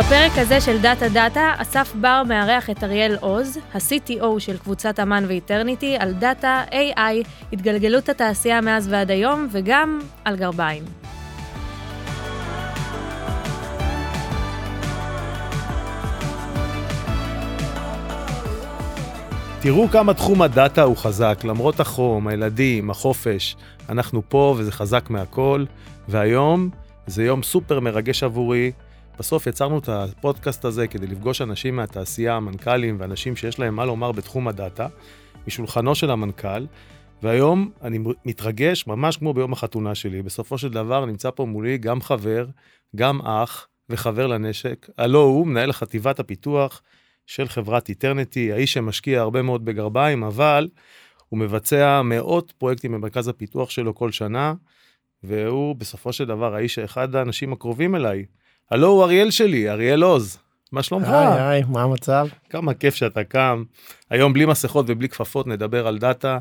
בפרק הזה של דאטה דאטה, אסף בר מארח את אריאל עוז, ה-CTO של קבוצת אמן ו-Eternity, על דאטה, AI, התגלגלות התעשייה מאז ועד היום, וגם על גרביים. תראו כמה תחום הדאטה הוא חזק, למרות החום, הילדים, החופש, אנחנו פה וזה חזק מהכל, והיום זה יום סופר מרגש עבורי. בסוף יצרנו את הפודקאסט הזה כדי לפגוש אנשים מהתעשייה, מנכ"לים ואנשים שיש להם מה לומר בתחום הדאטה, משולחנו של המנכ"ל, והיום אני מתרגש ממש כמו ביום החתונה שלי. בסופו של דבר נמצא פה מולי גם חבר, גם אח וחבר לנשק. הלו הוא מנהל חטיבת הפיתוח של חברת איטרנטי, האיש שמשקיע הרבה מאוד בגרביים, אבל הוא מבצע מאות פרויקטים במרכז הפיתוח שלו כל שנה, והוא בסופו של דבר האיש, אחד האנשים הקרובים אליי. הלוא הוא אריאל שלי, אריאל עוז. מה שלומך? היי, היי, מה המצב? כמה כיף שאתה כאן. היום בלי מסכות ובלי כפפות נדבר על דאטה.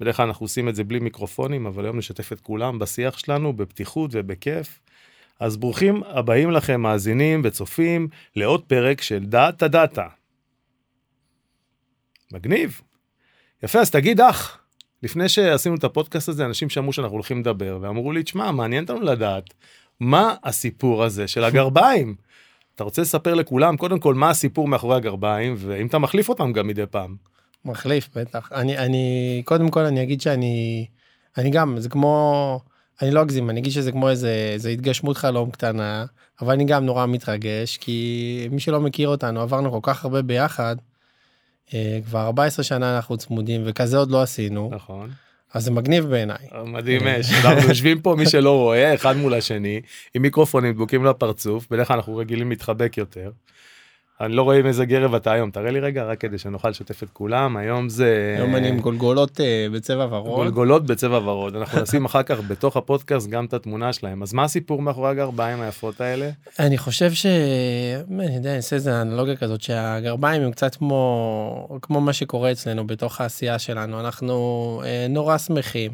בדרך כלל אנחנו עושים את זה בלי מיקרופונים, אבל היום נשתף את כולם בשיח שלנו, בפתיחות ובכיף. אז ברוכים הבאים לכם, מאזינים וצופים, לעוד פרק של דאטה דאטה. מגניב. יפה, אז תגיד אח, לפני שעשינו את הפודקאסט הזה, אנשים שמעו שאנחנו הולכים לדבר, ואמרו לי, תשמע, מעניין אותנו לדעת, מה הסיפור הזה של הגרביים? אתה רוצה לספר לכולם, קודם כל, מה הסיפור מאחורי הגרביים, ואם אתה מחליף אותם גם מדי פעם. מחליף, בטח. אני, אני, קודם כל אני אגיד שאני, אני גם, זה כמו, אני לא אגזים, אני אגיד שזה כמו איזה, איזה התגשמות חלום קטנה, אבל אני גם נורא מתרגש, כי מי שלא מכיר אותנו, עברנו כל כך הרבה ביחד, אה, כבר 14 שנה אנחנו צמודים וכזה עוד לא עשינו. נכון. אז זה מגניב בעיניי. מדהים אש, אנחנו יושבים פה מי שלא רואה אחד מול השני עם מיקרופונים דבוקים לפרצוף בדרך כלל אנחנו רגילים להתחבק יותר. אני לא רואה עם איזה גרב אתה היום. תראה לי רגע רק כדי שנוכל לשתף את כולם. היום זה היום אני עם גולגולות אה, בצבע ורוד. גולגולות בצבע ורוד. אנחנו נשים אחר כך בתוך הפודקאסט גם את התמונה שלהם. אז מה הסיפור מאחורי הגרביים היפות האלה. אני חושב ש... אני יודע, אני אעשה איזה אנלוגיה כזאת שהגרביים הם קצת כמו כמו מה שקורה אצלנו בתוך העשייה שלנו. אנחנו אה, נורא שמחים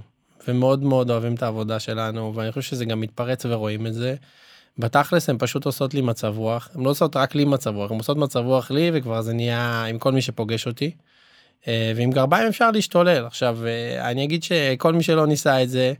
ומאוד מאוד אוהבים את העבודה שלנו ואני חושב שזה גם מתפרץ ורואים את זה. בתכלס הן פשוט עושות לי מצב רוח, הן לא עושות רק לי מצב רוח, הן עושות מצב רוח לי וכבר זה נהיה עם כל מי שפוגש אותי. אה, ועם גרביים אפשר להשתולל. עכשיו, אה, אני אגיד שכל מי שלא ניסה את זה,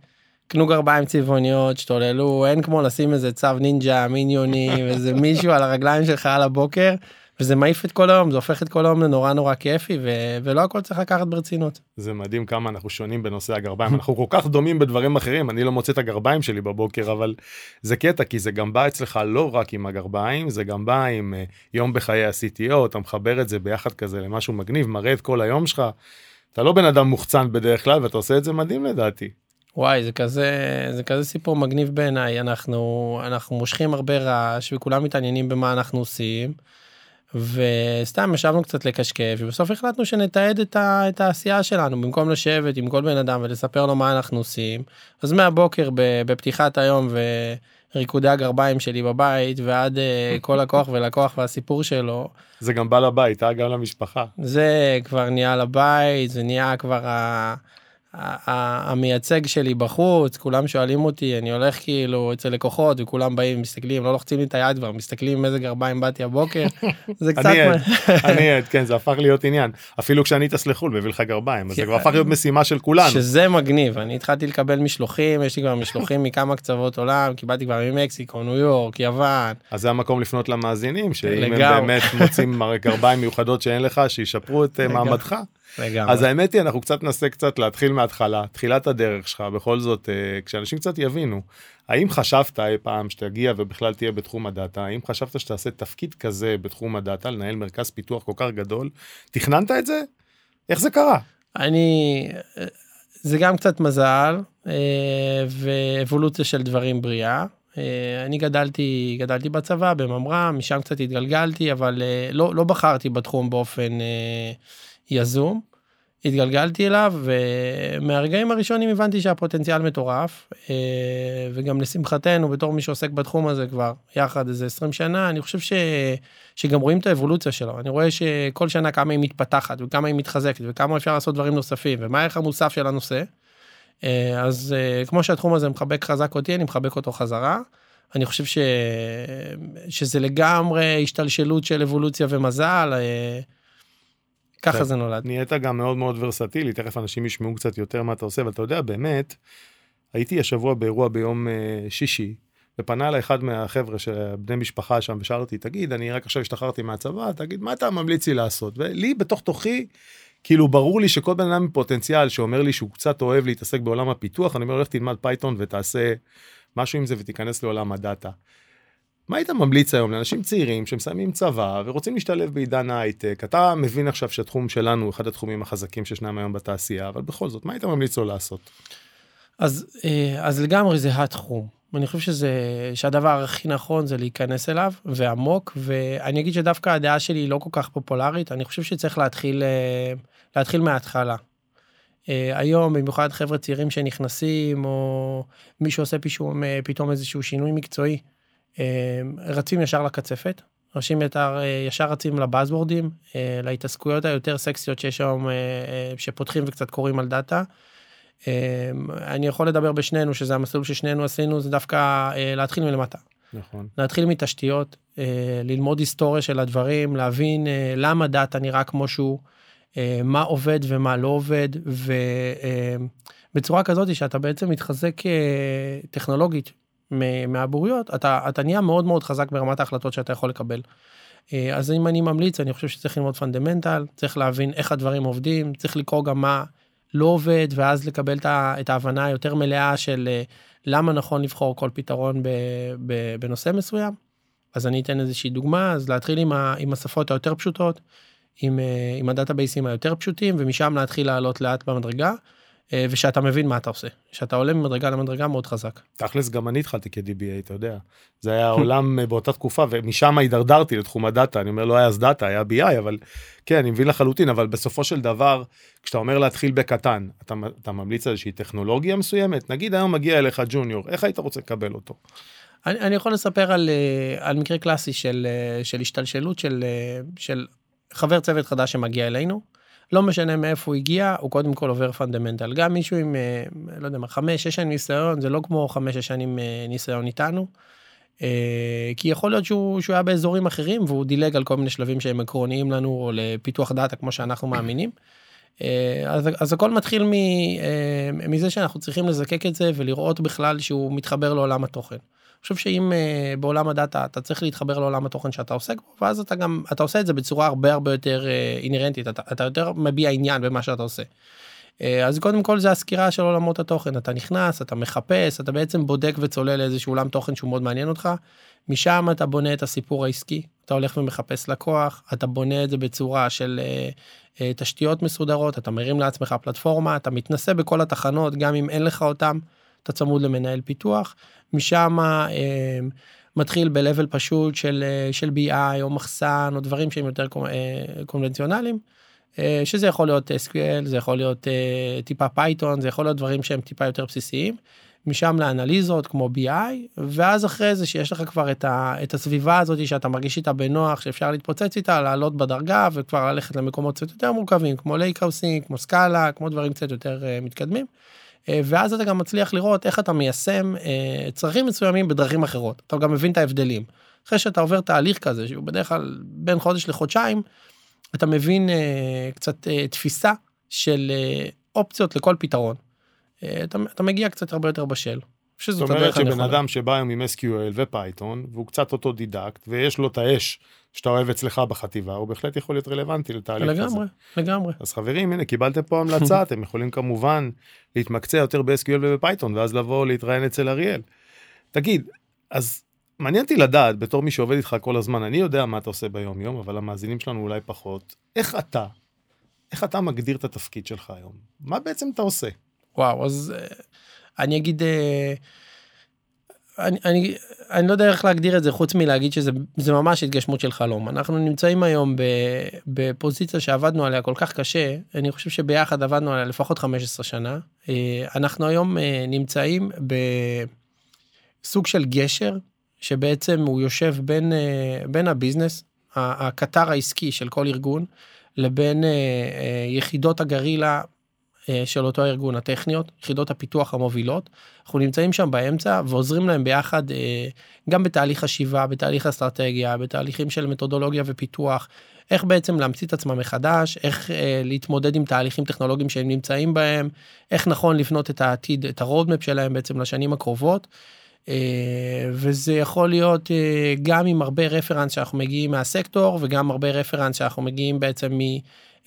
קנו גרביים צבעוניות, שתוללו, אין כמו לשים איזה צו נינג'ה, מיניונים, איזה מישהו על הרגליים שלך על הבוקר, וזה מעיף את כל היום זה הופך את כל היום לנורא נורא כיפי ו- ולא הכל צריך לקחת ברצינות. זה מדהים כמה אנחנו שונים בנושא הגרביים אנחנו כל כך דומים בדברים אחרים אני לא מוצא את הגרביים שלי בבוקר אבל זה קטע כי זה גם בא אצלך לא רק עם הגרביים זה גם בא עם uh, יום בחיי ה-CTO אתה מחבר את זה ביחד כזה למשהו מגניב מראה את כל היום שלך. אתה לא בן אדם מוחצן בדרך כלל ואתה עושה את זה מדהים לדעתי. וואי זה כזה זה כזה סיפור מגניב בעיניי אנחנו אנחנו מושכים הרבה רעש וכולם מתעניינים במה אנחנו עושים. וסתם ישבנו קצת לקשקש ובסוף החלטנו שנתעד את, ה, את העשייה שלנו במקום לשבת עם כל בן אדם ולספר לו מה אנחנו עושים אז מהבוקר בפתיחת היום וריקודי הגרביים שלי בבית ועד אה, כל לקוח ולקוח והסיפור שלו. זה גם בא לבית אה? גם למשפחה. זה כבר נהיה לבית זה נהיה כבר. ה... המייצג שלי בחוץ כולם שואלים אותי אני הולך כאילו אצל לקוחות וכולם באים מסתכלים לא לוחצים לי את היד כבר מסתכלים איזה גרביים באתי הבוקר. זה קצת אני עד כן זה הפך להיות עניין. אפילו כשאני טס לחו"ל מביא לך גרביים זה כבר הפך להיות משימה של כולנו. שזה מגניב אני התחלתי לקבל משלוחים יש לי כבר משלוחים מכמה קצוות עולם קיבלתי כבר ממקסיקו ניו יורק יוון. אז זה המקום לפנות למאזינים שאם הם באמת מוצאים גרביים מיוחדות שאין לך שישפרו את אה, מעמדך. לגמרי. אז האמת היא אנחנו קצת ננסה קצת להתחיל מההתחלה תחילת הדרך שלך בכל זאת אה, כשאנשים קצת יבינו האם חשבת אי פעם שתגיע ובכלל תהיה בתחום הדאטה האם חשבת שתעשה תפקיד כזה בתחום הדאטה לנהל מרכז פיתוח כל כך גדול תכננת את זה איך זה קרה. אני זה גם קצת מזל אה, ואבולוציה של דברים בריאה. אה, אני גדלתי גדלתי בצבא בממר"ם משם קצת התגלגלתי אבל לא לא בחרתי בתחום באופן יזום. התגלגלתי אליו ומהרגעים הראשונים הבנתי שהפוטנציאל מטורף אה, וגם לשמחתנו בתור מי שעוסק בתחום הזה כבר יחד איזה 20 שנה אני חושב ש... שגם רואים את האבולוציה שלו אני רואה שכל שנה כמה היא מתפתחת וכמה היא מתחזקת וכמה אפשר לעשות דברים נוספים ומה הערך המוסף של הנושא. אה, אז אה, כמו שהתחום הזה מחבק חזק אותי אני מחבק אותו חזרה אני חושב ש... שזה לגמרי השתלשלות של אבולוציה ומזל, ככה זה נולד. נהיית גם מאוד מאוד ורסטילי, תכף אנשים ישמעו קצת יותר מה אתה עושה, אבל אתה יודע, באמת, הייתי השבוע באירוע ביום אה, שישי, ופנה אליי אחד מהחבר'ה של בני משפחה שם ושאל אותי, תגיד, אני רק עכשיו השתחררתי מהצבא, תגיד, מה אתה ממליץ לי לעשות? ולי, בתוך תוכי, כאילו ברור לי שכל בן אדם עם פוטנציאל שאומר לי שהוא קצת אוהב להתעסק בעולם הפיתוח, אני אומר, לך תלמד פייתון ותעשה משהו עם זה ותיכנס לעולם הדאטה. מה היית ממליץ היום לאנשים צעירים שמסיימים צבא ורוצים להשתלב בעידן ההייטק? אתה מבין עכשיו שהתחום שלנו הוא אחד התחומים החזקים שישנם היום בתעשייה, אבל בכל זאת, מה היית ממליץ לו לעשות? אז, אה, אז לגמרי זה התחום. אני חושב שזה, שהדבר הכי נכון זה להיכנס אליו, ועמוק, ואני אגיד שדווקא הדעה שלי היא לא כל כך פופולרית, אני חושב שצריך להתחיל, אה, להתחיל מההתחלה. אה, היום, במיוחד חבר'ה צעירים שנכנסים, או מי שעושה פתאום, פתאום איזשהו שינוי מקצועי, רצים ישר לקצפת, אנשים יתר, ישר רצים לבאזוורדים, להתעסקויות היותר סקסיות שיש היום, שפותחים וקצת קוראים על דאטה. אמ, אני יכול לדבר בשנינו שזה המסלול ששנינו עשינו זה דווקא אה, להתחיל מלמטה. נכון. להתחיל מתשתיות, אה, ללמוד היסטוריה של הדברים, להבין אה, למה דאטה נראה כמו שהוא, מה עובד ומה לא עובד, ובצורה כזאת שאתה בעצם מתחזק טכנולוגית מהבוריות, אתה, אתה נהיה מאוד מאוד חזק ברמת ההחלטות שאתה יכול לקבל. אז אם אני ממליץ, אני חושב שצריך ללמוד fundamental, צריך להבין איך הדברים עובדים, צריך לקרוא גם מה לא עובד, ואז לקבל את ההבנה היותר מלאה של אה, למה נכון לבחור כל פתרון בנושא מסוים. אז אני אתן איזושהי דוגמה, אז להתחיל עם, ה, עם השפות היותר פשוטות, עם, אה, עם הדאטאבייסים היותר פשוטים, ומשם להתחיל לעלות לאט במדרגה. אה, ושאתה מבין מה אתה עושה, שאתה עולה ממדרגה למדרגה מאוד חזק. תכלס גם אני התחלתי כ-DBA, אתה יודע. זה היה עולם אה, באותה תקופה, ומשם הידרדרתי לתחום הדאטה, אני אומר לא היה אז דאטה, היה BI, אבל כן, אני מבין לחלוטין, אבל בסופו של דבר, כשאתה אומר להתחיל בקטן, אתה, אתה ממליץ על איזושהי טכנולוגיה מסוימת, נגיד היום מגיע אליך ג'וניור, איך היית רוצה לקבל אותו? אני, אני יכול לספר על, אה, על מקרה קלאסי של, של השתלשלות של, של חבר צוות חדש שמגיע אלינו. לא משנה מאיפה הוא הגיע, הוא קודם כל עובר fundamental. גם מישהו עם, אה, לא יודע מה, חמש, שש שנים ניסיון, זה לא כמו חמש, שש שנים אה, ניסיון איתנו. אה, כי יכול להיות שהוא, שהוא היה באזורים אחרים והוא דילג על כל מיני שלבים שהם עקרוניים לנו, או לפיתוח דאטה כמו שאנחנו מאמינים. אז, אז הכל מתחיל מזה שאנחנו צריכים לזקק את זה ולראות בכלל שהוא מתחבר לעולם התוכן. חושב שאם uh, בעולם הדאטה אתה צריך להתחבר לעולם התוכן שאתה עוסק בו ואז אתה גם אתה עושה את זה בצורה הרבה הרבה יותר uh, אינרנטית אתה, אתה יותר מביע עניין במה שאתה עושה. Uh, אז קודם כל זה הסקירה של עולמות התוכן אתה נכנס אתה מחפש אתה בעצם בודק וצולל איזשהו עולם תוכן שהוא מאוד מעניין אותך. משם אתה בונה את הסיפור העסקי אתה הולך ומחפש לקוח אתה בונה את זה בצורה של אה, אה, תשתיות מסודרות אתה מרים לעצמך פלטפורמה אתה מתנסה בכל התחנות גם אם אין לך אותם. אתה צמוד למנהל פיתוח, משם אה, מתחיל ב-level פשוט של, אה, של BI או מחסן או דברים שהם יותר אה, קונבנציונליים, אה, שזה יכול להיות SQL, זה יכול להיות אה, טיפה פייתון, זה יכול להיות דברים שהם טיפה יותר בסיסיים. משם לאנליזות כמו BI, ואז אחרי זה שיש לך כבר את, ה, את הסביבה הזאת שאתה מרגיש איתה בנוח, שאפשר להתפוצץ איתה, לעלות בדרגה וכבר ללכת למקומות קצת יותר מורכבים, כמו lakehousing, כמו Scala, כמו דברים קצת יותר אה, מתקדמים. אה, ואז אתה גם מצליח לראות איך אתה מיישם אה, צרכים מסוימים בדרכים אחרות. אתה גם מבין את ההבדלים. אחרי שאתה עובר תהליך כזה, שהוא בדרך כלל בין חודש לחודשיים, אתה מבין אה, קצת תפיסה של אופציות לכל פתרון. אתה, אתה מגיע קצת הרבה יותר בשל. זאת אומרת שבן אדם שבא היום עם SQL ו Python, והוא קצת אוטודידקט, ויש לו את האש שאתה אוהב אצלך בחטיבה, הוא בהחלט יכול להיות רלוונטי לתהליך לגמרי, הזה. לגמרי, לגמרי. אז חברים, הנה, קיבלתם פה המלצה, אתם יכולים כמובן להתמקצע יותר ב-SQL וב Python, ואז לבוא להתראיין אצל אריאל. תגיד, אז מעניין אותי לדעת, בתור מי שעובד איתך כל הזמן, אני יודע מה אתה עושה ביום יום, אבל המאזינים שלנו אולי פחות, איך אתה, איך אתה מגדיר את התפקיד שלך היום? מה בעצם אתה עושה? וואו, אז אה, אני אגיד, אה, אני, אני, אני לא יודע איך להגדיר את זה חוץ מלהגיד שזה ממש התגשמות של חלום. אנחנו נמצאים היום בפוזיציה שעבדנו עליה כל כך קשה, אני חושב שביחד עבדנו עליה לפחות 15 שנה. אה, אנחנו היום אה, נמצאים בסוג של גשר, שבעצם הוא יושב בין, בין ה business, הקטר העסקי של כל ארגון, לבין יחידות הגרילה אה, של אותו הארגון, הטכניות, יחידות הפיתוח המובילות. אנחנו נמצאים שם באמצע ועוזרים להם ביחד אה, גם בתהליך חשיבה, בתהליך אסטרטגיה, בתהליכים של מתודולוגיה ופיתוח, איך בעצם להמציא את עצמם מחדש, איך אה, להתמודד עם תהליכים טכנולוגיים שהם נמצאים בהם, איך נכון לבנות את העתיד, את ה roadmap שלהם בעצם לשנים הקרובות. וזה יכול להיות גם עם הרבה reference שאנחנו מגיעים מהסקטור וגם הרבה reference שאנחנו מגיעים בעצם מ...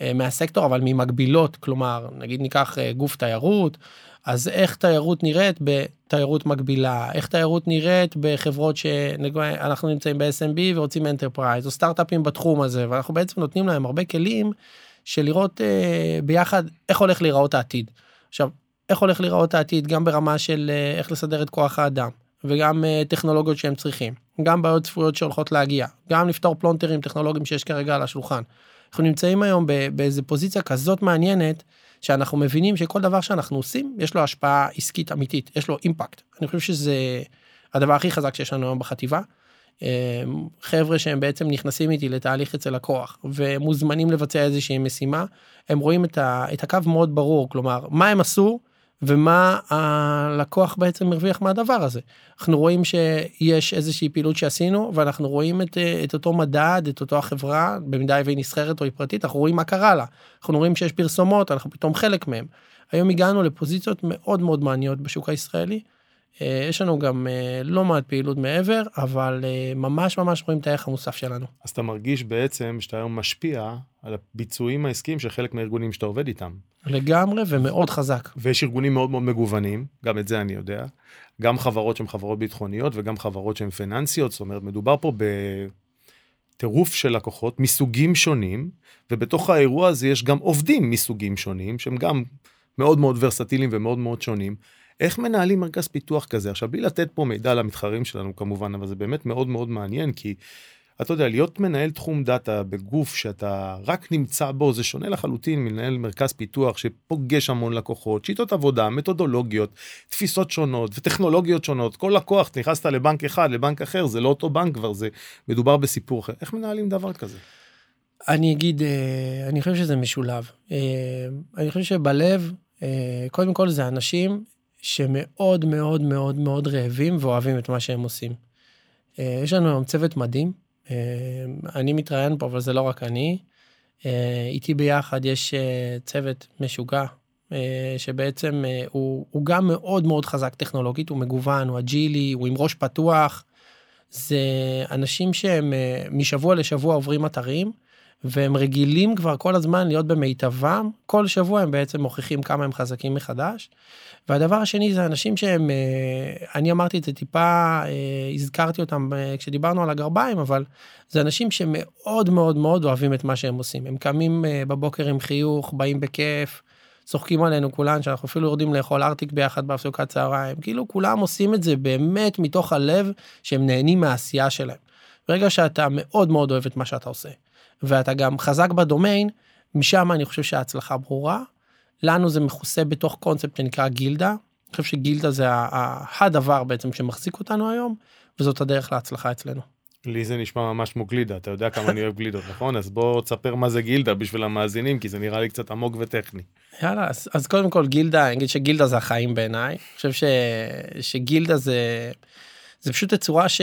אה, מהסקטור, אבל ממקבילות, כלומר, נגיד ניקח אה, גוף תיירות, אז איך תיירות נראית בתיירות מקבילה, איך תיירות נראית בחברות שאנחנו נמצאים ב-SMB ורוצים enterprise, או סטארט-אפים בתחום הזה, ואנחנו בעצם נותנים להם הרבה כלים של לראות אה, ביחד איך הולך להיראות העתיד. עכשיו, איך הולך להיראות העתיד גם ברמה של אה, איך לסדר את כוח האדם, וגם טכנולוגיות שהם צריכים, גם בעיות צפויות שהולכות להגיע, גם לפתור פלונטרים טכנולוגיים שיש כרגע על השולחן. אנחנו נמצאים היום באיזה פוזיציה כזאת מעניינת, שאנחנו מבינים שכל דבר שאנחנו עושים, יש לו השפעה עסקית אמיתית, יש לו אימפקט. אני חושב שזה הדבר הכי חזק שיש לנו היום בחטיבה. אמ, חבר'ה שהם בעצם נכנסים איתי לתהליך אצל לקוח ומוזמנים לבצע איזושהי משימה, הם רואים את, ה, את הקו מאוד ברור, כלומר, מה הם עשו ומה הלקוח בעצם הרוויח מהדבר הזה. אנחנו רואים שיש איזושהי פעילות שעשינו ואנחנו רואים את, את אותו מדד, את אותו החברה, במידה והיא נסחרת או היא פרטית, אנחנו רואים מה קרה לה. אנחנו רואים שיש פרסומות, אנחנו פתאום חלק מהם. היום הגענו לפוזיציות מאוד מאוד מעניינות בשוק הישראלי. אה, יש לנו גם אה, לא מעט פעילות מעבר, אבל אה, ממש ממש רואים את הערך המוסף שלנו. אז אתה מרגיש בעצם שאתה היום משפיע על הביצועים העסקיים של חלק מהארגונים שאתה עובד איתם. לגמרי ומאוד חזק. ויש ארגונים מאוד מאוד מגוונים, גם את זה אני יודע. גם חברות שהן חברות ביטחוניות וגם חברות שהן פיננסיות, זאת אומרת, מדובר פה בטירוף של לקוחות מסוגים שונים, ובתוך האירוע הזה יש גם עובדים מסוגים שונים, שהם גם מאוד מאוד ורסטיליים ומאוד מאוד שונים. איך מנהלים מרכז פיתוח כזה? עכשיו, בלי לתת פה מידע למתחרים שלנו כמובן, אבל זה באמת מאוד מאוד מעניין, כי אתה יודע, להיות מנהל תחום דאטה בגוף שאתה רק נמצא בו, זה שונה לחלוטין מנהל מרכז פיתוח שפוגש המון לקוחות, שיטות עבודה, מתודולוגיות, תפיסות שונות וטכנולוגיות שונות. כל לקוח, נכנסת לבנק אחד, לבנק אחר, זה לא אותו בנק כבר, זה מדובר בסיפור אחר. איך מנהלים דבר כזה? אני אגיד, אה, אני חושב שזה משולב. אה, אני חושב שבלב, אה, קודם כל זה אנשים שמאוד מאוד מאוד מאוד רעבים ואוהבים את מה שהם עושים. יש לנו היום צוות מדהים, אני מתראיין פה, אבל זה לא רק אני. אה, איתי ביחד יש אה, צוות משוגע, שבעצם הוא, הוא גם מאוד מאוד חזק טכנולוגית, הוא מגוון, הוא אג'ילי, הוא עם ראש פתוח. זה אנשים שהם משבוע לשבוע עוברים אתרים, והם רגילים כבר כל הזמן להיות במיטבם, כל שבוע הם בעצם מוכיחים כמה הם חזקים מחדש. והדבר השני זה אנשים שהם, אה, אני אמרתי את זה טיפה, אה, הזכרתי אותם אה, כשדיברנו על הגרביים, אבל זה אנשים שמאוד מאוד מאוד אוהבים את מה שהם עושים. הם קמים בבוקר עם חיוך, באים בכיף, צוחקים עלינו כולן, שאנחנו אפילו יורדים לאכול ארטיק ביחד בהפסוקת צהריים. כאילו כולם עושים את זה באמת מתוך הלב שהם נהנים מהעשייה שלהם. ברגע שאתה מאוד מאוד אוהב את מה שאתה עושה, ואתה גם חזק בדומיין, משם אני חושב שההצלחה ברורה. לנו זה מכוסה בתוך קונספט שנקרא גילדה. אני חושב שגילדה זה הדבר בעצם שמחזיק אותנו היום, וזאת הדרך להצלחה אצלנו. לי זה נשמע ממש כמו גלידה, אתה יודע כמה אני אוהב גלידות, נכון? אז בוא תספר מה זה גילדה בשביל המאזינים, כי זה נראה לי קצת עמוק וטכני. יאללה, אז, אז קודם כל גילדה, אני אגיד שגילדה זה החיים בעיניי. אני חושב ש, שגילדה זה... זה פשוט תצורה ש...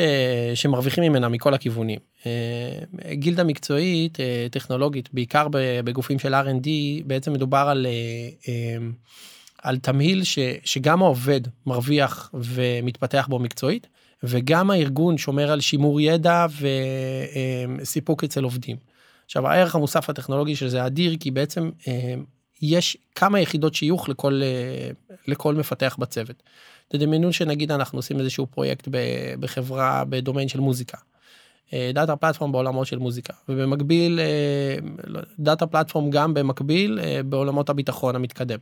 שמרוויחים ממנה מכל הכיוונים. אה, גילדה מקצועית, אה, טכנולוגית, בעיקר בגופים של R&D, בעצם מדובר על, אה, על תמהיל ש... שגם העובד מרוויח ומתפתח בו מקצועית, וגם הארגון שומר על שימור ידע וסיפוק אצל עובדים. עכשיו הערך המוסף הטכנולוגי של זה אדיר כי בעצם יש כמה יחידות שיוך לכל, לכל מפתח בצוות. תדמיינו שנגיד אנחנו עושים איזשהו פרויקט בחברה בדומיין של מוזיקה. data platform בעולמות של מוזיקה ובמקביל data אה, platform גם במקביל אה, בעולמות הביטחון המתקדם.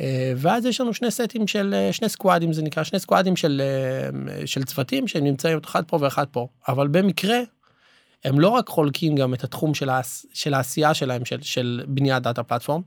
אה, ואז יש לנו שני סטים של שני squad ים זה נקרא שני squad ים של של צוותים שהם נמצאים אחד פה ואחד פה אבל במקרה הם לא רק חולקים גם את התחום של, העש, של העשייה שלהם של, של בניית data platform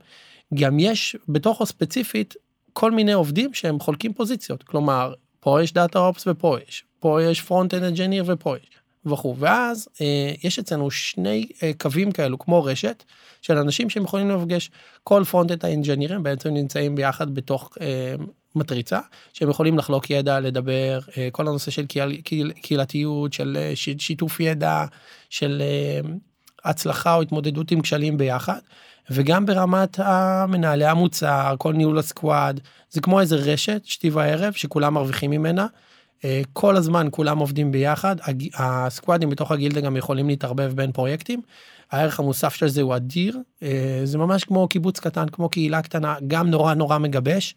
גם יש בתוכו ספציפית כל מיני עובדים שהם חולקים פוזיציות, כלומר, פה יש data ops ופה יש, פה יש front end engineer ופה יש. וכו'. ואז אה, יש אצלנו שני אה, קווים כאלו, כמו רשת, של אנשים שהם יכולים לפגש כל front-end ה engineer ים בעצם נמצאים ביחד בתוך אה, מטריצה, שהם יכולים לחלוק ידע, לדבר, אה, כל הנושא של קהיל, קהיל, קהילתיות, של אה, שיתוף ידע, של אה, הצלחה או התמודדות עם כשלים ביחד. וגם ברמת המנהלי המוצר, כל ניהול ה squad, זה כמו איזה רשת, שתי וערב, שכולם מרוויחים ממנה. אה, כל הזמן כולם עובדים ביחד, ה squad ים בתוך הגילדה גם יכולים להתערבב בין פרויקטים. הערך המוסף של זה הוא אדיר, אה, זה ממש כמו קיבוץ קטן, כמו קהילה קטנה, גם נורא נורא מגבש,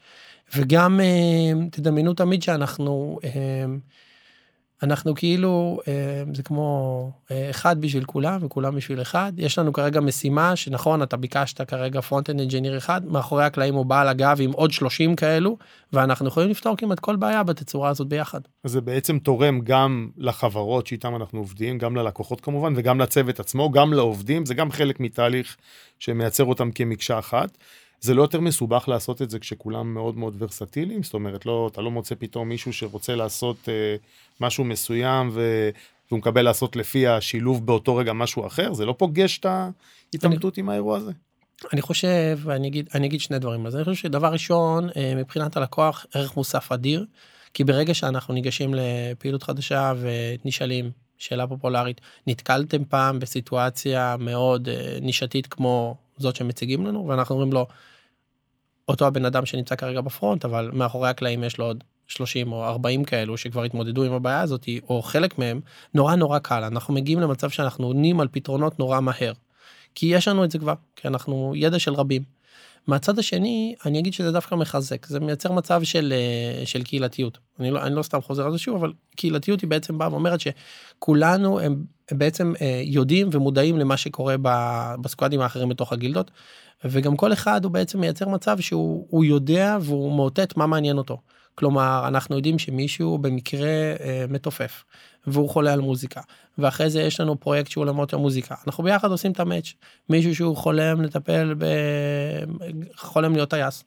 וגם אה, תדמיינו תמיד שאנחנו אנחנו כאילו, אה, זה כמו אה, אחד בשביל כולם וכולם בשביל אחד. יש לנו כרגע משימה שנכון, אתה ביקשת כרגע front-end engineer אחד, מאחורי הקלעים הוא בעל הגב עם עוד 30 כאלו, ואנחנו יכולים לפתור כמעט כל בעיה בתצורה הזאת ביחד. אז זה בעצם תורם גם לחברות שאיתן אנחנו עובדים, גם ללקוחות כמובן, וגם לצוות עצמו, גם לעובדים, זה גם חלק מתהליך שמייצר אותם כמקשה אחת. זה לא יותר מסובך לעשות את זה כשכולם מאוד מאוד ורסטיליים? זאת אומרת, לא, אתה לא מוצא פתאום מישהו שרוצה לעשות אה, משהו מסוים ו... והוא מקבל לעשות לפי השילוב באותו רגע משהו אחר? זה לא פוגש את ההתעמתות. עם האירוע הזה? אני חושב, ואני אגיד, אני אגיד שני דברים זה. אני חושב שדבר ראשון, אה, מבחינת הלקוח, ערך מוסף אדיר, כי ברגע שאנחנו ניגשים לפעילות חדשה ונשאלים, שאלה פופולרית, נתקלתם פעם בסיטואציה מאוד אה, נישתית כמו זאת שמציגים לנו, ואנחנו אומרים לו, אותו הבן אדם שנמצא כרגע בפרונט, אבל מאחורי הקלעים יש לו עוד 30 או 40 כאלו שכבר התמודדו עם הבעיה הזאת, או חלק מהם, נורא נורא קל. אנחנו מגיעים למצב שאנחנו עונים על פתרונות נורא מהר. כי יש לנו את זה כבר, כי אנחנו ידע של רבים. מהצד השני, אני אגיד שזה דווקא מחזק, זה מייצר מצב של, אה, של קהילתיות. אני לא, אני לא סתם חוזר על זה שוב, אבל קהילתיות היא בעצם באה ואומרת שכולנו הם, הם בעצם אה, יודעים ומודעים למה שקורה בסקואדים האחרים בתוך הגילדות, וגם כל אחד הוא בעצם מייצר מצב שהוא יודע והוא מאותת מה מעניין אותו. כלומר, אנחנו יודעים שמישהו במקרה אה, מתופף, והוא חולה על מוזיקה, ואחרי זה יש לנו פרויקט שהוא עולמות המוזיקה. אנחנו ביחד עושים את המאץ'. מישהו שהוא חולם לטפל ב... חולם להיות טייס.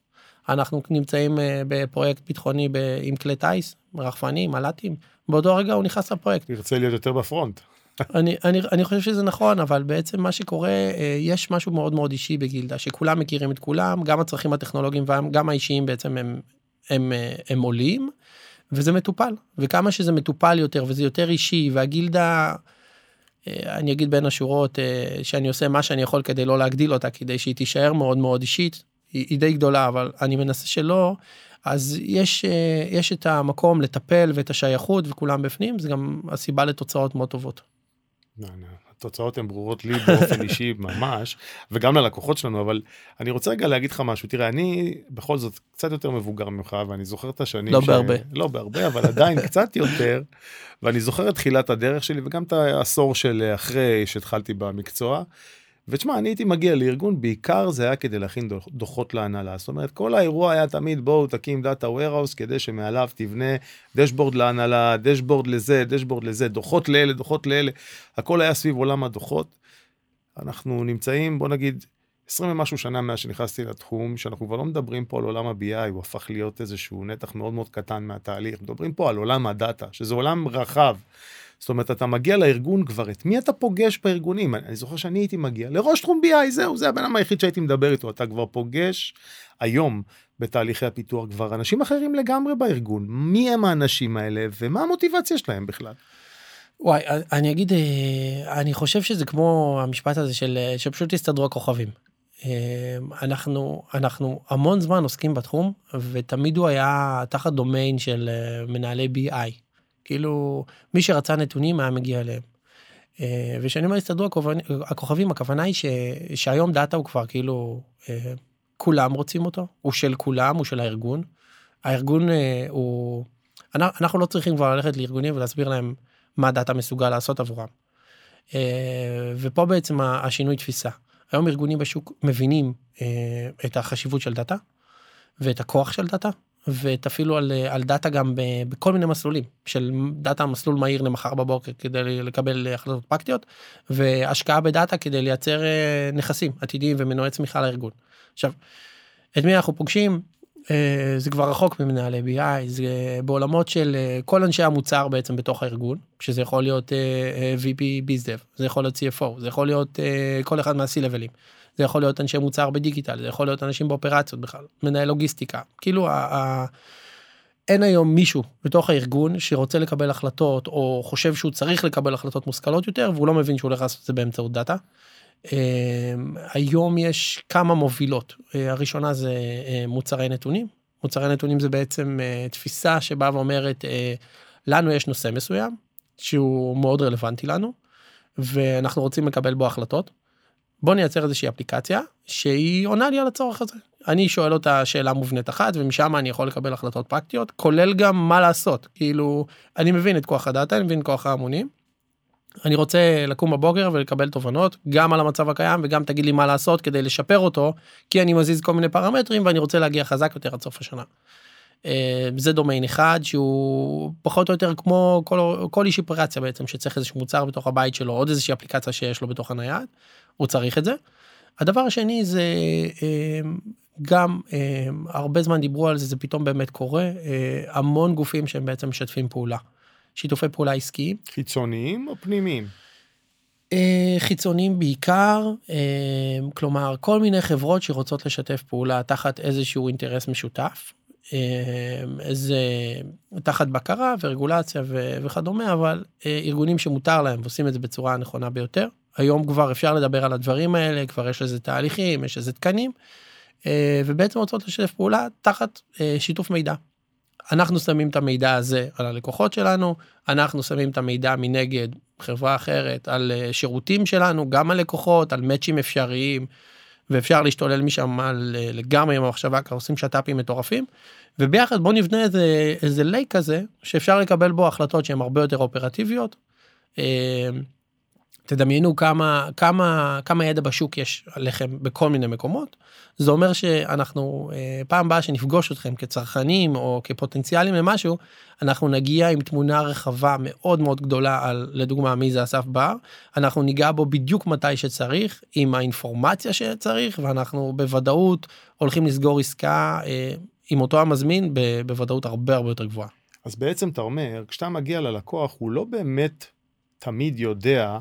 אנחנו נמצאים אה, בפרויקט ביטחוני ב... עם כלי טיס, רחפנים, מל"טים, באותו רגע הוא נכנס לפרויקט. ירצה להיות יותר בפרונט. אני, אני, אני חושב שזה נכון, אבל בעצם מה שקורה, אה, יש משהו מאוד מאוד אישי בגילדה, שכולם מכירים את כולם, גם הצרכים הטכנולוגיים וגם האישיים בעצם הם, הם, אה, הם עולים, וזה מטופל. וכמה שזה מטופל יותר וזה יותר אישי, והגילדה, אה, אני אגיד בין השורות, שאני עושה מה שאני יכול כדי לא להגדיל אותה, כדי שהיא תישאר מאוד מאוד אישית, היא, היא די גדולה, אבל אני מנסה שלא. אז יש, יש את המקום לטפל ואת השייכות וכולם בפנים, זה גם הסיבה לתוצאות מאוד טובות. התוצאות הן ברורות לי באופן אישי ממש, וגם ללקוחות שלנו, אבל אני רוצה רגע להגיד לך משהו. תראה, אני בכל זאת קצת יותר מבוגר ממך, ואני זוכר את השנים... לא ש... בהרבה. לא בהרבה, אבל עדיין קצת יותר, ואני זוכר את תחילת הדרך שלי, וגם את העשור של אחרי שהתחלתי במקצוע. ותשמע, אני הייתי מגיע לארגון, בעיקר זה היה כדי להכין דוחות להנהלה. זאת אומרת, כל האירוע היה תמיד, בואו תקים דאטה warehouse כדי שמעליו תבנה דשבורד להנהלה, דשבורד לזה, דשבורד לזה, דוחות לאלה, דוחות לאלה. הכל היה סביב עולם הדוחות. אנחנו נמצאים, בוא נגיד, 20 ומשהו שנה מאז שנכנסתי לתחום, שאנחנו כבר לא מדברים פה על עולם ה-BI, הוא הפך להיות איזשהו נתח מאוד מאוד קטן מהתהליך. מדברים פה על עולם הדאטה, שזה עולם רחב. זאת אומרת, אתה מגיע לארגון כבר, את מי אתה פוגש בארגונים? אני זוכר שאני הייתי מגיע לראש תחום BI, זהו, זה הבן אדם היחיד שהייתי מדבר איתו. אתה כבר פוגש היום בתהליכי הפיתוח כבר אנשים אחרים לגמרי בארגון. מי הם האנשים האלה ומה המוטיבציה שלהם בכלל? וואי, אני אגיד, אה, אני חושב שזה כמו המשפט הזה של אה, שפשוט הסתדרו הכוכבים. אה, אנחנו אנחנו המון זמן עוסקים בתחום ותמיד הוא היה תחת דומיין של מנהלי BI. כאילו, מי שרצה נתונים היה מגיע אליהם. אה, וכשאני אומר הסתדרו הכוכבים, הכוונה היא ש, שהיום דאטה הוא כבר כאילו, אה, כולם רוצים אותו, הוא של כולם, הוא של הארגון. הארגון אה, הוא, אנחנו לא צריכים כבר ללכת לארגונים ולהסביר להם מה דאטה מסוגל לעשות עבורם. ופה בעצם השינוי תפיסה. היום ארגונים בשוק מבינים את החשיבות של דאטה ואת הכוח של דאטה ואת אפילו על, על דאטה גם בכל מיני מסלולים של דאטה מסלול מהיר למחר בבוקר כדי לקבל החלטות פרקטיות והשקעה בדאטה כדי לייצר אה, נכסים עתידיים ומנועי צמיחה לארגון. עכשיו, את מי אנחנו פוגשים? אה, זה כבר רחוק ממנהלי BI, זה בעולמות של אה, כל אנשי המוצר בעצם בתוך הארגון, שזה יכול להיות אה, VP BizDev, זה יכול להיות CFO, זה יכול להיות כל אחד מה-C-Levelים, זה יכול להיות אנשי מוצר בדיגיטל, זה יכול להיות אנשים באופרציות בכלל, מנהל לוגיסטיקה, כאילו ה- אין היום מישהו בתוך הארגון שרוצה לקבל החלטות או חושב שהוא צריך לקבל החלטות מושכלות יותר והוא לא מבין שהוא הולך לעשות את זה באמצעות דאטה. היום יש כמה מובילות, הראשונה זה מוצרי נתונים, מוצרי נתונים זה בעצם תפיסה שבאה ואומרת לנו יש נושא מסוים שהוא מאוד רלוונטי לנו ואנחנו רוצים לקבל בו החלטות. בוא נייצר איזושהי אפליקציה שהיא עונה לי על הצורך הזה. אני שואל אותה שאלה מובנית אחת ומשם אני יכול לקבל החלטות פרקטיות כולל גם מה לעשות כאילו אני מבין את כוח הדאטה אני מבין כוח ההמונים. אני רוצה לקום בבוקר ולקבל תובנות גם על המצב הקיים וגם תגיד לי מה לעשות כדי לשפר אותו כי אני מזיז כל מיני פרמטרים ואני רוצה להגיע חזק יותר עד סוף השנה. אה, זה דומיין אחד שהוא פחות או יותר כמו כל, כל איש אופרציה בעצם שצריך איזשהו מוצר בתוך הבית שלו עוד איזושהי אפליקציה שיש לו בתוך הנייד הוא צריך את זה. הדבר השני זה אה, גם אה, הרבה זמן דיברו על זה זה פתאום באמת קורה המון גופים שהם בעצם משתפים פעולה. שיתופי פעולה עסקיים. חיצוניים או פנימיים? חיצוניים בעיקר, כלומר כל מיני חברות שרוצות לשתף פעולה תחת איזשהו אינטרס משותף. איזה תחת בקרה ורגולציה וכדומה אבל ארגונים שמותר להם ועושים את זה בצורה הנכונה ביותר היום כבר אפשר לדבר על הדברים האלה כבר יש לזה תהליכים יש לזה תקנים ובעצם רוצות לשתף פעולה תחת שיתוף מידע. אנחנו שמים את המידע הזה על הלקוחות שלנו אנחנו שמים את המידע מנגד חברה אחרת על שירותים שלנו גם על לקוחות על מאצ'ים אפשריים. ואפשר להשתולל משם על, לגמרי עם המחשבה כי עושים שת"פים מטורפים וביחד בוא נבנה איזה איזה לייק כזה שאפשר לקבל בו החלטות שהן הרבה יותר אופרטיביות. תדמיינו כמה כמה כמה ידע בשוק יש עליכם בכל מיני מקומות זה אומר שאנחנו פעם באה שנפגוש אתכם כצרכנים או כפוטנציאלים למשהו אנחנו נגיע עם תמונה רחבה מאוד מאוד גדולה על לדוגמה מי זה אסף בר אנחנו ניגע בו בדיוק מתי שצריך עם האינפורמציה שצריך ואנחנו בוודאות הולכים לסגור עסקה עם אותו המזמין בוודאות הרבה הרבה יותר גבוהה. אז בעצם אתה אומר כשאתה מגיע ללקוח הוא לא באמת תמיד יודע.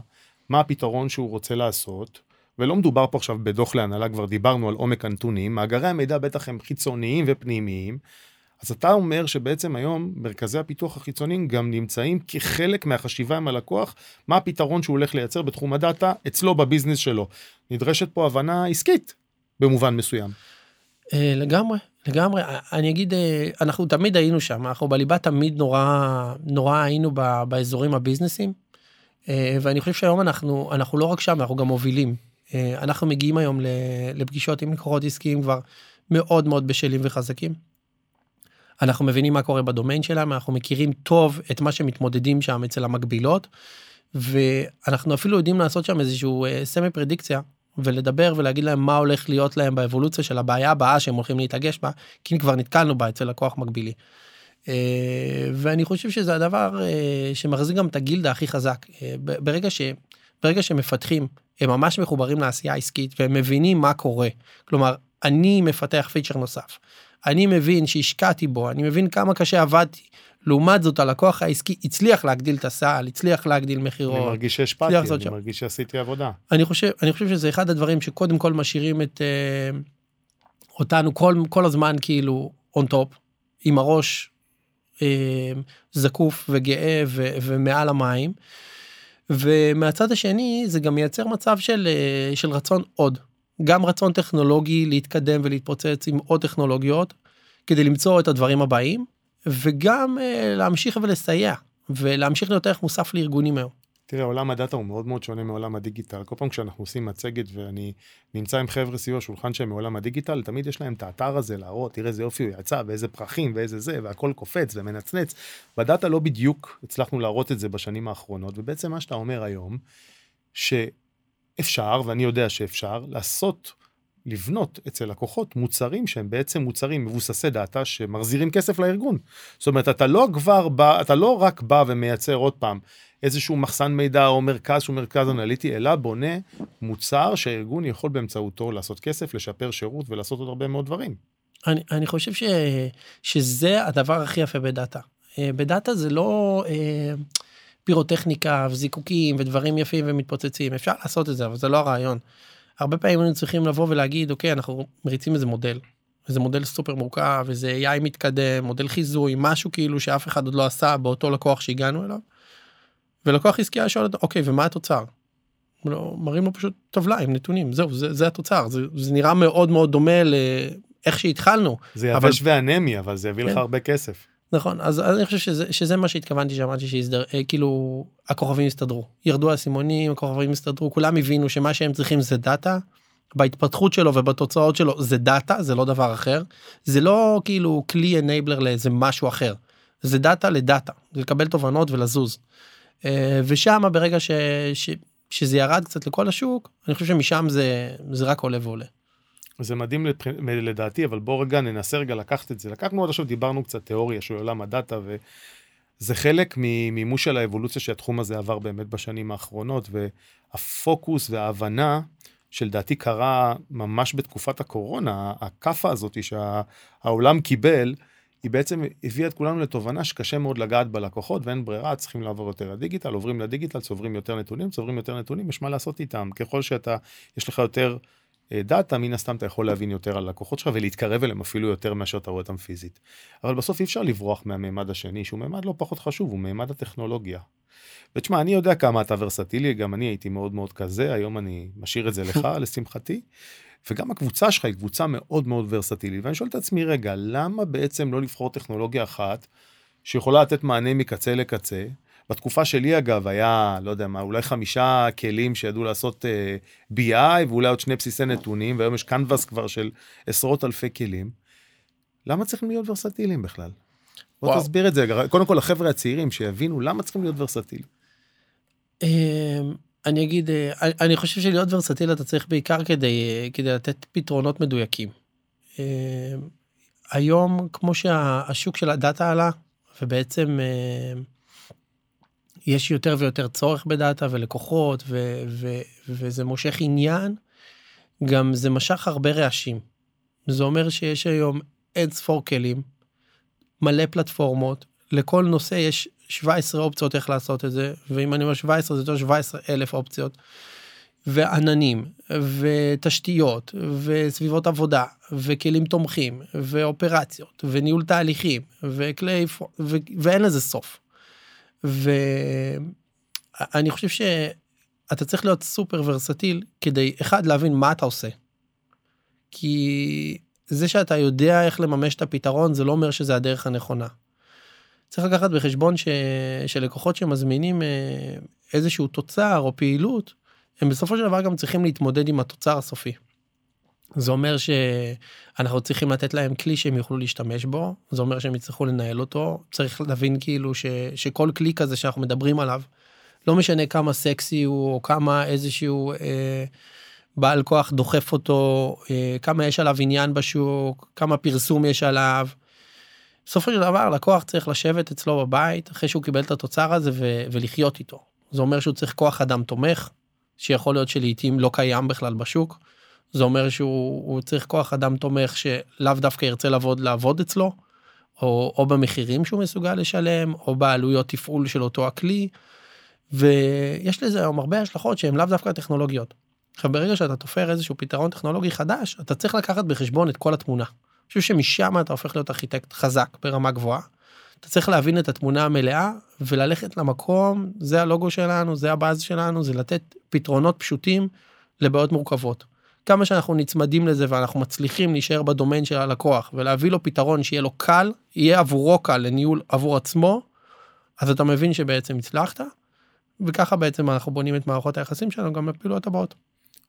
מה הפתרון שהוא רוצה לעשות, ולא מדובר פה עכשיו בדוח להנהלה, כבר דיברנו על עומק הנתונים, מאגרי המידע בטח הם חיצוניים ופנימיים, אז אתה אומר שבעצם היום מרכזי הפיתוח החיצוניים גם נמצאים כחלק מהחשיבה עם הלקוח, מה הפתרון שהוא הולך לייצר בתחום הדאטה אצלו בביזנס שלו. נדרשת פה הבנה עסקית במובן מסוים. אה, לגמרי, לגמרי. אני אגיד, אה, אנחנו תמיד היינו שם, אנחנו בליבה תמיד נורא, נורא היינו באזורים הביזנסים. אה, ואני חושב שהיום אנחנו אנחנו לא רק שם אנחנו גם מובילים אה, אנחנו מגיעים היום לפגישות עם לקוחות עסקיים כבר מאוד מאוד בשלים וחזקים. אנחנו מבינים מה קורה בדומיין שלהם אנחנו מכירים טוב את מה שמתמודדים שם אצל המקבילות. ואנחנו אפילו יודעים לעשות שם איזשהו סמי אה, פרדיקציה ולדבר ולהגיד להם מה הולך להיות להם באבולוציה של הבעיה הבאה שהם הולכים להתאגש בה כי כבר נתקלנו בה אצל לקוח מקבילי. אה, ואני חושב שזה הדבר אה, שמחזיק גם את הגילדה הכי חזק. אה, ברגע, ש, ברגע שמפתחים, הם ממש מחוברים לעשייה העסקית והם מבינים מה קורה. כלומר, אני מפתח פיצ'ר נוסף. אני מבין שהשקעתי בו, אני מבין כמה קשה עבדתי. לעומת זאת הלקוח העסקי הצליח להגדיל את הסל, הצליח להגדיל מחירות. אני מרגיש שהשפעתי, אני שם. מרגיש שעשיתי עבודה. אני חושב, אני חושב שזה אחד הדברים שקודם כל משאירים את אותנו כל, כל הזמן כאילו on top, עם הראש אה, זקוף וגאה ו, ומעל המים. ומהצד השני זה גם מייצר מצב של, אה, של רצון עוד. גם רצון טכנולוגי להתקדם ולהתפוצץ עם עוד טכנולוגיות כדי למצוא את הדברים הבאים וגם אה, להמשיך ולסייע ולהמשיך להיות ערך מוסף לארגונים היום. תראה, עולם הדאטה הוא מאוד מאוד שונה מעולם הדיגיטל. כל פעם כשאנחנו עושים מצגת ואני נמצא עם חבר'ה סביב השולחן שהם מעולם הדיגיטל, תמיד יש להם את האתר הזה להראות, תראה איזה יופי הוא יצא, ואיזה פרחים, ואיזה זה, והכל קופץ ומנצנץ. בדאטה לא בדיוק הצלחנו להראות את זה בשנים האחרונות, ובעצם מה שאתה אומר היום, שאפשר, ואני יודע שאפשר, לעשות לבנות אצל לקוחות מוצרים שהם בעצם מוצרים מבוססי דאטה שמחזירים כסף לארגון. זאת אומרת, אתה לא כבר בא, אתה לא רק בא ומייצר עוד פעם איזשהו מחסן מידע או מרכז שהוא מרכז אנליטי, אלא בונה מוצר שהארגון יכול באמצעותו לעשות כסף, לשפר שירות ולעשות עוד הרבה מאוד דברים. אני, אני חושב ש, שזה הדבר הכי יפה בדאטה. אה, בדאטה זה לא אה, פירוטכניקה וזיקוקים ודברים יפים ומתפוצצים, אפשר לעשות את זה, אבל זה לא הרעיון. הרבה פעמים היינו צריכים לבוא ולהגיד, אוקיי, אנחנו מריצים איזה מודל. איזה מודל סופר מורכב, איזה AI מתקדם, מודל חיזוי, משהו כאילו שאף אחד עוד לא עשה באותו לקוח שהגענו אליו. ולקוח עסקי היה שואל אותו, אוקיי, ומה התוצר? לא, מראים לו פשוט טבלה עם נתונים, זהו, זה, זה התוצר, זה, זה נראה מאוד מאוד דומה לאיך שהתחלנו. זה יבש אבל... ואנמי, אבל זה יביא כן. לך הרבה כסף. נכון, אז, אז אני חושב שזה, שזה מה שהתכוונתי שאמרתי שהסדר, אה, כאילו, הכוכבים הסתדרו. ירדו האסימונים, הכוכבים הסתדרו, כולם הבינו שמה שהם צריכים זה דאטה. בהתפתחות שלו ובתוצאות שלו זה דאטה, זה לא דבר אחר. זה לא כאילו כלי enabler לאיזה משהו אחר. זה דאטה לדאטה, זה לקבל תובנות ולזוז. אה, ושם ברגע ש, ש, שזה ירד קצת לכל השוק, אני חושב שמשם זה, זה רק עולה ועולה. זה מדהים לדעתי, אבל בוא רגע ננסה רגע לקחת את זה. לקחנו עד עכשיו, דיברנו קצת תיאוריה של עולם הדאטה, וזה חלק ממימוש של האבולוציה שהתחום הזה עבר באמת בשנים האחרונות, והפוקוס וההבנה שלדעתי קרה ממש בתקופת הקורונה, הכאפה הזאת שהעולם קיבל, היא בעצם הביאה את כולנו לתובנה שקשה מאוד לגעת בלקוחות ואין ברירה, צריכים לעבור יותר לדיגיטל, עוברים לדיגיטל, צוברים יותר נתונים, צוברים יותר נתונים, יש מה לעשות איתם. ככל שאתה, יש לך יותר אה, דאטה, מן הסתם אתה יכול להבין יותר על הלקוחות שלך ולהתקרב אליהם אפילו יותר מאשר אתה רואה אותם פיזית. אבל בסוף אי אפשר לברוח מהמימד השני, שהוא מימד לא פחות חשוב, הוא מימד הטכנולוגיה. ותשמע, אני יודע כמה אתה ורסטילי, גם אני הייתי מאוד מאוד כזה, היום אני משאיר את זה לך, לשמחתי. וגם הקבוצה שלך היא קבוצה מאוד מאוד ורסטילית, ואני שואל את עצמי, רגע, למה בעצם לא לבחור טכנולוגיה אחת שיכולה לתת מענה מקצה לקצה? בתקופה שלי אגב היה, לא יודע מה, אולי חמישה כלים שידעו לעשות uh, BI ואולי עוד שני בסיסי נתונים, והיום יש קנבס כבר של עשרות אלפי כלים. למה צריכים להיות ורסטיליים בכלל? בוא וואו. תסביר את זה, קודם כל החבר'ה הצעירים שיבינו למה צריכים להיות ורסטיליים. אמ, אני אגיד, אה, אני חושב שלהיות ורסטיל אתה צריך בעיקר כדי, כדי לתת פתרונות מדויקים. אמ, היום, כמו שהשוק של הדאטה עלה, ובעצם אמ, יש יותר ויותר צורך בדאטה ולקוחות, ו, ו, וזה מושך עניין, גם זה משך הרבה רעשים. זה אומר שיש היום אין ספור כלים, מלא פלטפורמות, לכל נושא יש 17 אופציות איך לעשות את זה, ואם אני אומר 17 זה יותר 17 אלף אופציות. ועננים, ותשתיות, וסביבות עבודה, וכלים תומכים, ואופרציות, וניהול תהליכים, וכלי, ו... ואין לזה סוף. ואני חושב שאתה צריך להיות סופר ורסטיל כדי, אחד, להבין מה אתה עושה. כי זה שאתה יודע איך לממש את הפתרון, זה לא אומר שזה הדרך הנכונה. צריך לקחת בחשבון ש... שלקוחות שמזמינים אה, איזשהו תוצר או פעילות, הם בסופו של דבר גם צריכים להתמודד עם התוצר הסופי. זה אומר שאנחנו צריכים לתת להם כלי שהם יוכלו להשתמש בו, זה אומר שהם יצטרכו לנהל אותו, צריך להבין כאילו ש... שכל כלי כזה שאנחנו מדברים עליו, לא משנה כמה סקסי הוא או כמה איזשהו אה, בעל כוח דוחף אותו, אה, כמה יש עליו עניין בשוק, כמה פרסום יש עליו. בסופו של דבר לקוח צריך לשבת אצלו בבית אחרי שהוא קיבל את התוצר הזה ו- ולחיות איתו. זה אומר שהוא צריך כוח אדם תומך, שיכול להיות שלעיתים לא קיים בכלל בשוק. זה אומר שהוא צריך כוח אדם תומך שלאו דווקא ירצה לעבוד לעבוד אצלו, או, או במחירים שהוא מסוגל לשלם, או בעלויות תפעול של אותו הכלי. ויש לזה היום הרבה השלכות שהן לאו דווקא טכנולוגיות. עכשיו ברגע שאתה תופר איזשהו פתרון טכנולוגי חדש, אתה צריך לקחת בחשבון את כל התמונה. אני חושב שמשם אתה הופך להיות ארכיטקט חזק ברמה גבוהה. אתה צריך להבין את התמונה המלאה וללכת למקום, זה הלוגו שלנו, זה הבאז שלנו, זה לתת פתרונות פשוטים לבעיות מורכבות. כמה שאנחנו נצמדים לזה ואנחנו מצליחים להישאר בדומיין של הלקוח ולהביא לו פתרון שיהיה לו קל, יהיה עבורו קל לניהול עבור עצמו, אז אתה מבין שבעצם הצלחת, וככה בעצם אנחנו בונים את מערכות היחסים שלנו גם בפעילויות הבאות.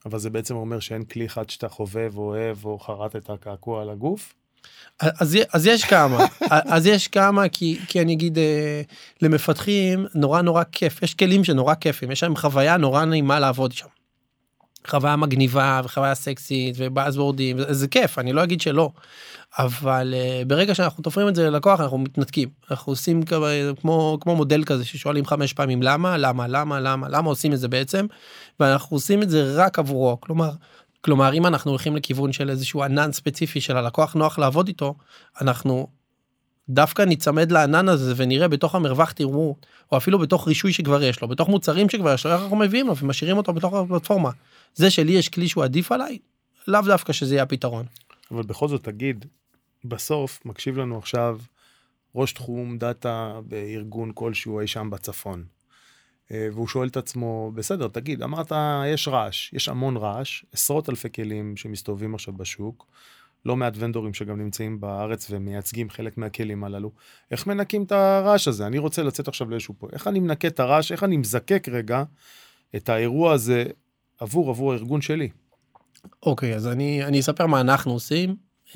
אבל זה בעצם אומר שאין כלי אחד שאתה חובב, אוהב או חרט את הקעקוע על הגוף? אז, אז יש כמה, אז יש כמה, כי, כי אני אגיד, אה, למפתחים נורא נורא כיף, יש כלים שנורא כיפים, יש להם חוויה נורא נעימה לעבוד שם. חוויה מגניבה וחוויה סקסית ובאזוורדים, זה כיף, אני לא אגיד שלא. אבל uh, ברגע שאנחנו תופרים את זה ללקוח אנחנו מתנתקים אנחנו עושים כמו כמו מודל כזה ששואלים חמש פעמים למה למה למה למה למה עושים את זה בעצם ואנחנו עושים את זה רק עבורו כלומר כלומר, אם אנחנו הולכים לכיוון של איזשהו ענן ספציפי של הלקוח נוח לעבוד איתו, אנחנו דווקא ניצמד לענן הזה ונראה בתוך המרווח תראו, או אפילו בתוך רישוי שכבר יש לו, בתוך מוצרים שכבר יש לו, איך אנחנו מביאים לו ומשאירים אותו בתוך הפלטפורמה. זה שלי יש כלי שהוא עדיף עליי, לאו דווקא שזה יהיה הפתרון. אבל בכל זאת תגיד, בסוף מקשיב לנו עכשיו ראש תחום דאטה בארגון כלשהו אי שם בצפון. אה, והוא שואל את עצמו, בסדר, תגיד, אמרת, יש רעש, יש המון רעש, עשרות אלפי כלים שמסתובבים עכשיו בשוק, לא מעט ונדורים שגם נמצאים בארץ ומייצגים חלק מהכלים הללו. איך מנקים את הרעש הזה? אני רוצה לצאת עכשיו לאיזשהו פה. איך אני מנקה את הרעש? איך אני מזקק רגע את האירוע הזה עבור עבור הארגון שלי? אוקיי, okay, אז אני, אני אספר מה אנחנו עושים. Uh,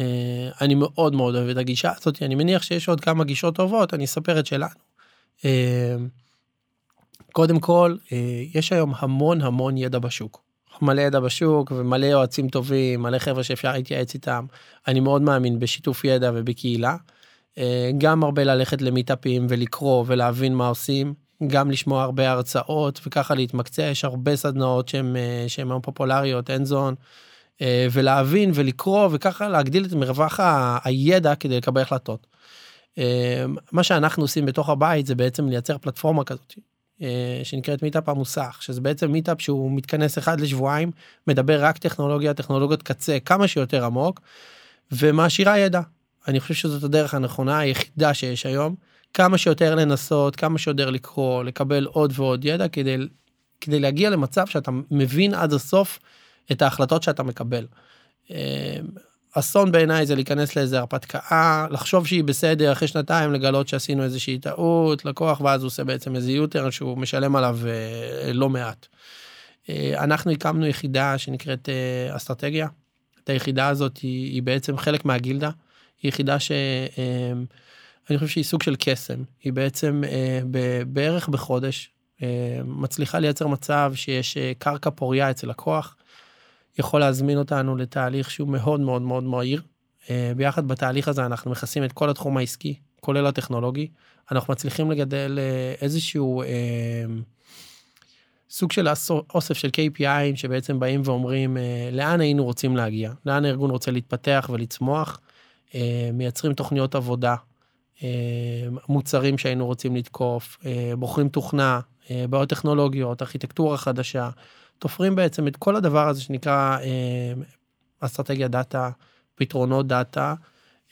אני מאוד מאוד אוהב את הגישה הזאת, אני מניח שיש עוד כמה גישות טובות, אני אספר את שלנו. Uh, קודם כל, uh, יש היום המון המון ידע בשוק. מלא ידע בשוק ומלא יועצים טובים, מלא חבר'ה שאפשר להתייעץ איתם. אני מאוד מאמין בשיתוף ידע ובקהילה. אה, גם הרבה ללכת למיטאפים ולקרוא ולהבין מה עושים, גם לשמוע הרבה הרצאות וככה להתמקצע, יש הרבה סדנאות שהן מאוד פופולריות, אין זון, אה, ולהבין ולקרוא וככה להגדיל את מרווח הידע כדי לקבל החלטות. אה, מה שאנחנו עושים בתוך הבית זה בעצם לייצר פלטפורמה כזאת. אה, שנקראת meetup המוסך, שזה בעצם meetup שהוא מתכנס אחד לשבועיים, מדבר רק טכנולוגיה, טכנולוגיות קצה, כמה שיותר עמוק, ומעשירה ידע. אני חושב שזאת הדרך הנכונה היחידה שיש היום, כמה שיותר לנסות, כמה שיותר לקרוא, לקבל עוד ועוד ידע כדי, כדי להגיע למצב שאתה מבין עד הסוף את ההחלטות שאתה מקבל. אסון בעיניי זה להיכנס לאיזה הרפתקה, לחשוב שהיא בסדר, אחרי שנתיים לגלות שעשינו איזושהי טעות, לקוח, ואז הוא עושה בעצם איזה יוטר שהוא משלם עליו אה, לא מעט. אה, אנחנו הקמנו יחידה שנקראת אה, אסטרטגיה. את היחידה הזאת היא, היא בעצם חלק מהגילדה. היא יחידה שאני אה, חושב שהיא סוג של קסם. היא בעצם אה, בערך בחודש אה, מצליחה לייצר מצב שיש אה, קרקע פוריה אצל לקוח. יכול להזמין אותנו לתהליך שהוא מאוד מאוד מאוד מהיר. אה, ביחד בתהליך הזה אנחנו מכסים את כל התחום העסקי, כולל הטכנולוגי. אנחנו מצליחים לגדל אה, איזשהו אה, סוג של אוסף של KPI שבעצם באים ואומרים אה, לאן היינו רוצים להגיע, לאן הארגון רוצה להתפתח ולצמוח, אה, מייצרים תוכניות עבודה, אה, מוצרים שהיינו רוצים לתקוף, אה, בוחרים תוכנה, אה, בעיות טכנולוגיות, ארכיטקטורה חדשה, תופרים בעצם את כל הדבר הזה שנקרא אה, אסטרטגיה דאטה, פתרונות דאטה.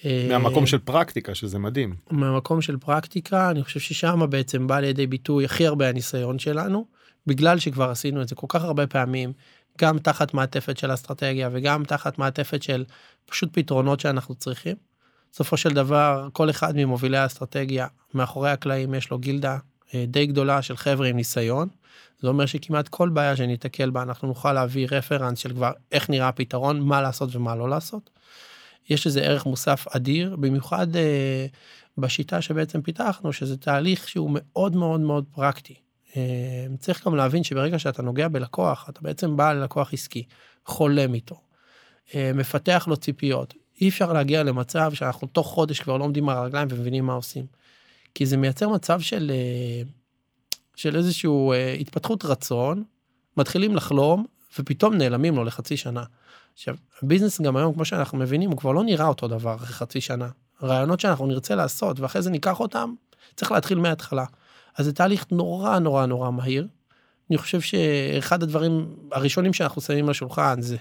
אה, מהמקום של פרקטיקה, שזה מדהים. מהמקום של פרקטיקה, אני חושב ששם בעצם בא לידי ביטוי הכי הרבה הניסיון שלנו, בגלל שכבר עשינו את זה כל כך הרבה פעמים, גם תחת מעטפת של אסטרטגיה וגם תחת מעטפת של פשוט פתרונות שאנחנו צריכים. בסופו של דבר, כל אחד ממובילי האסטרטגיה, מאחורי הקלעים יש לו גילדה אה, די גדולה של חבר'ה עם ניסיון, זה אומר שכמעט כל בעיה שניתקל בה אנחנו נוכל להביא רפרנס של כבר איך נראה הפתרון, מה לעשות ומה לא לעשות. יש לזה ערך מוסף אדיר, במיוחד אה, בשיטה שבעצם פיתחנו, שזה תהליך שהוא מאוד מאוד מאוד פרקטי. אה, צריך גם להבין שברגע שאתה נוגע בלקוח, אתה בעצם בא ללקוח עסקי, חולם איתו, אה, מפתח לו ציפיות. אי אפשר להגיע למצב שאנחנו תוך חודש כבר לא עומדים על הרגליים ומבינים מה עושים. כי זה מייצר מצב של... אה, של איזושהי אה, התפתחות רצון, מתחילים לחלום, ופתאום נעלמים לו לחצי שנה. עכשיו, הביזנס גם היום, כמו שאנחנו מבינים, הוא כבר לא נראה אותו דבר אחרי חצי שנה. רעיונות שאנחנו נרצה לעשות, ואחרי זה ניקח אותם, צריך להתחיל מההתחלה. אז זה תהליך נורא נורא נורא מהיר. אני חושב שאחד הדברים הראשונים שאנחנו שמים על השולחן זה,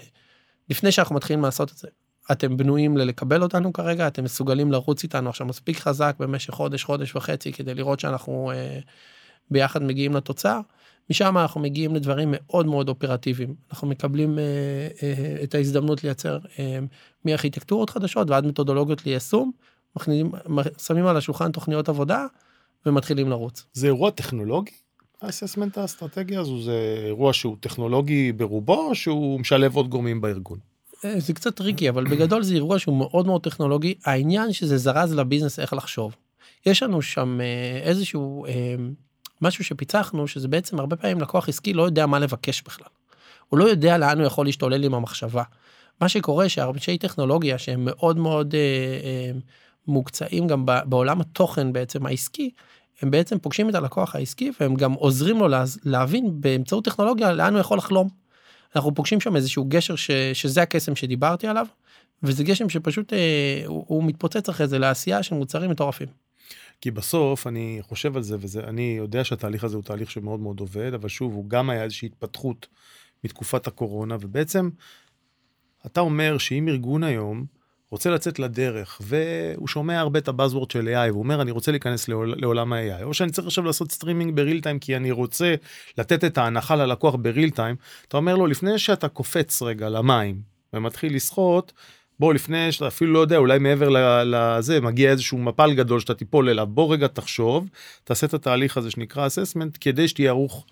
לפני שאנחנו מתחילים לעשות את זה, אתם בנויים ללקבל אותנו כרגע, אתם מסוגלים לרוץ איתנו עכשיו מספיק חזק במשך חודש, חודש וחצי, כדי לראות שאנחנו אה, ביחד מגיעים לתוצאה. משם אנחנו מגיעים לדברים מאוד מאוד אופרטיביים. אנחנו מקבלים אה, אה, את ההזדמנות לייצר אה, מארכיטקטורות חדשות ועד מתודולוגיות ליישום, מכניסים, שמים על השולחן תוכניות עבודה ומתחילים לרוץ. זה אירוע טכנולוגי? ה assessment האסטרטגיה הזו זה אירוע שהוא טכנולוגי ברובו או שהוא משלב עוד גורמים בארגון? אה, זה קצת tricky אבל בגדול זה אירוע שהוא מאוד מאוד טכנולוגי העניין שזה זרז ל business איך לחשוב. יש לנו שם אה, איזשהו אה, משהו שפיצחנו, שזה בעצם הרבה פעמים לקוח עסקי לא יודע מה לבקש בכלל. הוא לא יודע לאן הוא יכול להשתולל עם המחשבה. מה שקורה שהרבשי טכנולוגיה שהם מאוד מאוד אה, אה, מוקצעים גם בעולם התוכן בעצם העסקי, הם בעצם פוגשים את הלקוח העסקי והם גם עוזרים לו לה, להבין באמצעות טכנולוגיה לאן הוא יכול לחלום. אנחנו פוגשים שם איזשהו גשר ש, שזה הקסם שדיברתי עליו, וזה גשם שפשוט אה, הוא, הוא מתפוצץ אחרי זה לעשייה של מוצרים מטורפים. כי בסוף אני חושב על זה, ואני יודע שהתהליך הזה הוא תהליך שמאוד מאוד עובד, אבל שוב, הוא גם היה איזושהי התפתחות מתקופת הקורונה, ובעצם אתה אומר שאם ארגון היום רוצה לצאת לדרך, והוא שומע הרבה את ה buzzword של AI, והוא אומר, אני רוצה להיכנס לעול, לעולם ה-AI, או שאני צריך עכשיו לעשות streaming ב real time, כי אני רוצה לתת את ההנחה ללקוח ב real time, אתה אומר לו, לפני שאתה קופץ רגע למים ומתחיל לשחות, בוא לפני שאתה אפילו לא יודע אולי מעבר לזה מגיע איזשהו מפל גדול שאתה תיפול אליו. בוא רגע תחשוב תעשה את התהליך הזה שנקרא assessment כדי שתהיה ערוך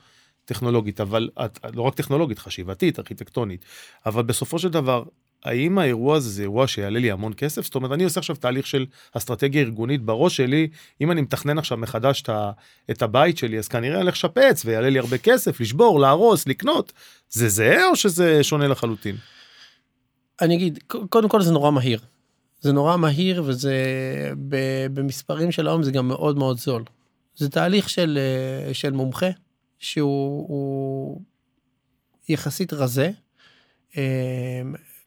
טכנולוגית. אבל לא רק טכנולוגית חשיבתית ארכיטקטונית. אבל בסופו של דבר האם האירוע הזה זה אירוע שיעלה לי המון כסף? זאת אומרת אני עושה עכשיו תהליך של אסטרטגיה ארגונית בראש שלי. אם אני מתכנן עכשיו מחדש את הבית שלי אז כנראה אני לשפץ ויעלה לי הרבה כסף לשבור להרוס לקנות. זה זה או שזה שונה לחלוטין. אני אגיד, קודם כל זה נורא מהיר. זה נורא מהיר וזה במספרים של היום זה גם מאוד מאוד זול. זה תהליך של, אה, של מומחה שהוא יחסית רזה, אה,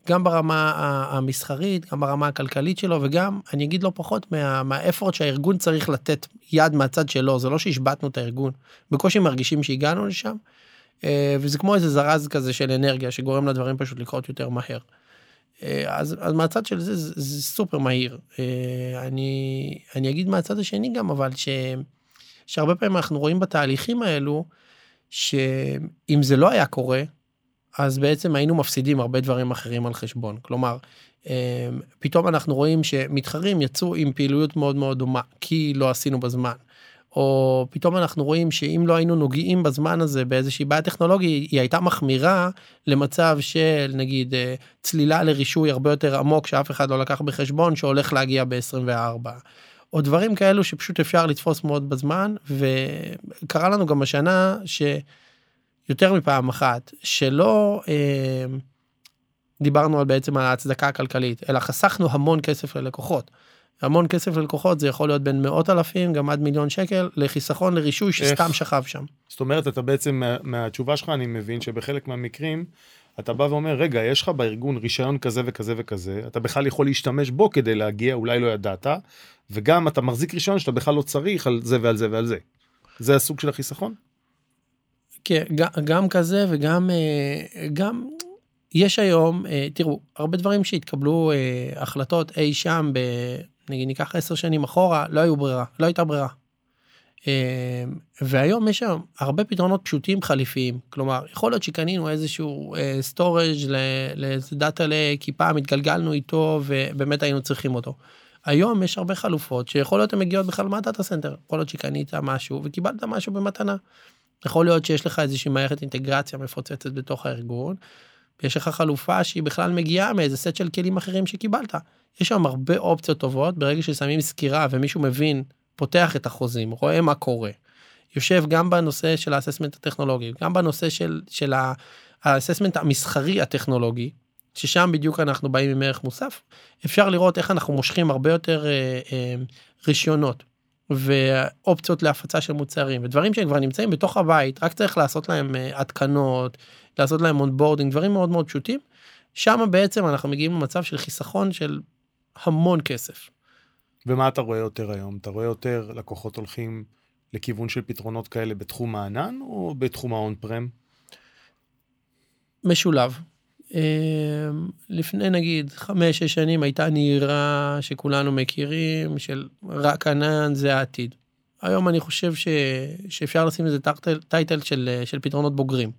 גם ברמה המסחרית, גם ברמה הכלכלית שלו, וגם, אני אגיד לא פחות, מה, מהאפורט שהארגון צריך לתת יד מהצד שלו, זה לא שהשבתנו את הארגון, בקושי מרגישים שהגענו לשם, אה, וזה כמו איזה זרז כזה של אנרגיה שגורם לדברים פשוט לקרות יותר מהר. אה, אז, אז מהצד של זה, זה, זה סופר מהיר. אה, אני, אני אגיד מהצד השני גם, אבל ש, שהרבה פעמים אנחנו רואים בתהליכים האלו, שאם זה לא היה קורה, אז בעצם היינו מפסידים הרבה דברים אחרים על חשבון. כלומר, אה, פתאום אנחנו רואים שמתחרים יצאו עם פעילויות מאוד מאוד דומה, כי לא עשינו בזמן. או פתאום אנחנו רואים שאם לא היינו נוגעים בזמן הזה באיזושהי בעיה טכנולוגית, היא הייתה מחמירה למצב של נגיד אה, צלילה לרישוי הרבה יותר עמוק שאף אחד לא לקח בחשבון שהולך להגיע ב-24. או דברים כאלו שפשוט אפשר לתפוס מאוד בזמן, וקרה לנו גם השנה שיותר מפעם אחת, שלא אה, דיברנו על בעצם על ההצדקה הכלכלית, אלא חסכנו המון כסף ללקוחות. המון כסף ללקוחות זה יכול להיות בין מאות אלפים גם עד מיליון שקל לחיסכון לרישוי שסתם? שכב שם. זאת אומרת אתה בעצם מה, מהתשובה שלך אני מבין שבחלק מהמקרים אתה בא ואומר רגע יש לך בארגון רישיון כזה וכזה וכזה אתה בכלל יכול להשתמש בו כדי להגיע אולי לא ידעת וגם אתה מחזיק רישיון שאתה בכלל לא צריך על זה ועל זה ועל זה. זה הסוג של החיסכון? כן גם כזה וגם אה, גם יש היום אה, תראו הרבה דברים שהתקבלו אה, החלטות אי שם נגיד ניקח עשר שנים אחורה, לא היו ברירה, לא הייתה ברירה. אה, והיום יש שם הרבה פתרונות פשוטים חליפיים, כלומר, יכול להיות שקנינו איזשהו storage לאיזה דאטה כי פעם התגלגלנו איתו ובאמת היינו צריכים אותו. היום יש הרבה חלופות שיכול להיות הן מגיעות בכלל מה data center, יכול להיות שקנית משהו וקיבלת משהו במתנה. יכול להיות שיש לך איזושהי מערכת אינטגרציה מפוצצת בתוך הארגון, יש לך חלופה שהיא בכלל מגיעה מאיזה סט של כלים אחרים שקיבלת. יש שם הרבה אופציות טובות, ברגע ששמים סקירה ומישהו מבין, פותח את החוזים, רואה מה קורה. יושב גם בנושא של ה assessment הטכנולוגי, גם בנושא של, של ה assessment המסחרי הטכנולוגי, ששם בדיוק אנחנו באים עם ערך מוסף, אפשר לראות איך אנחנו מושכים הרבה יותר אה, אה, רישיונות ואופציות להפצה של מוצרים ודברים שהם כבר נמצאים בתוך הבית, רק צריך לעשות להם אה, התקנות, לעשות להם onboarding, דברים מאוד מאוד פשוטים. שם בעצם אנחנו מגיעים למצב של חיסכון של המון כסף. ומה אתה רואה יותר היום? אתה רואה יותר לקוחות הולכים לכיוון של פתרונות כאלה בתחום הענן או בתחום ה on-prem? משולב. אמ, לפני נגיד חמש שש שנים הייתה נהירה שכולנו מכירים של רק ענן זה העתיד. היום אני חושב ש... שאפשר לשים איזה title של, של פתרונות בוגרים.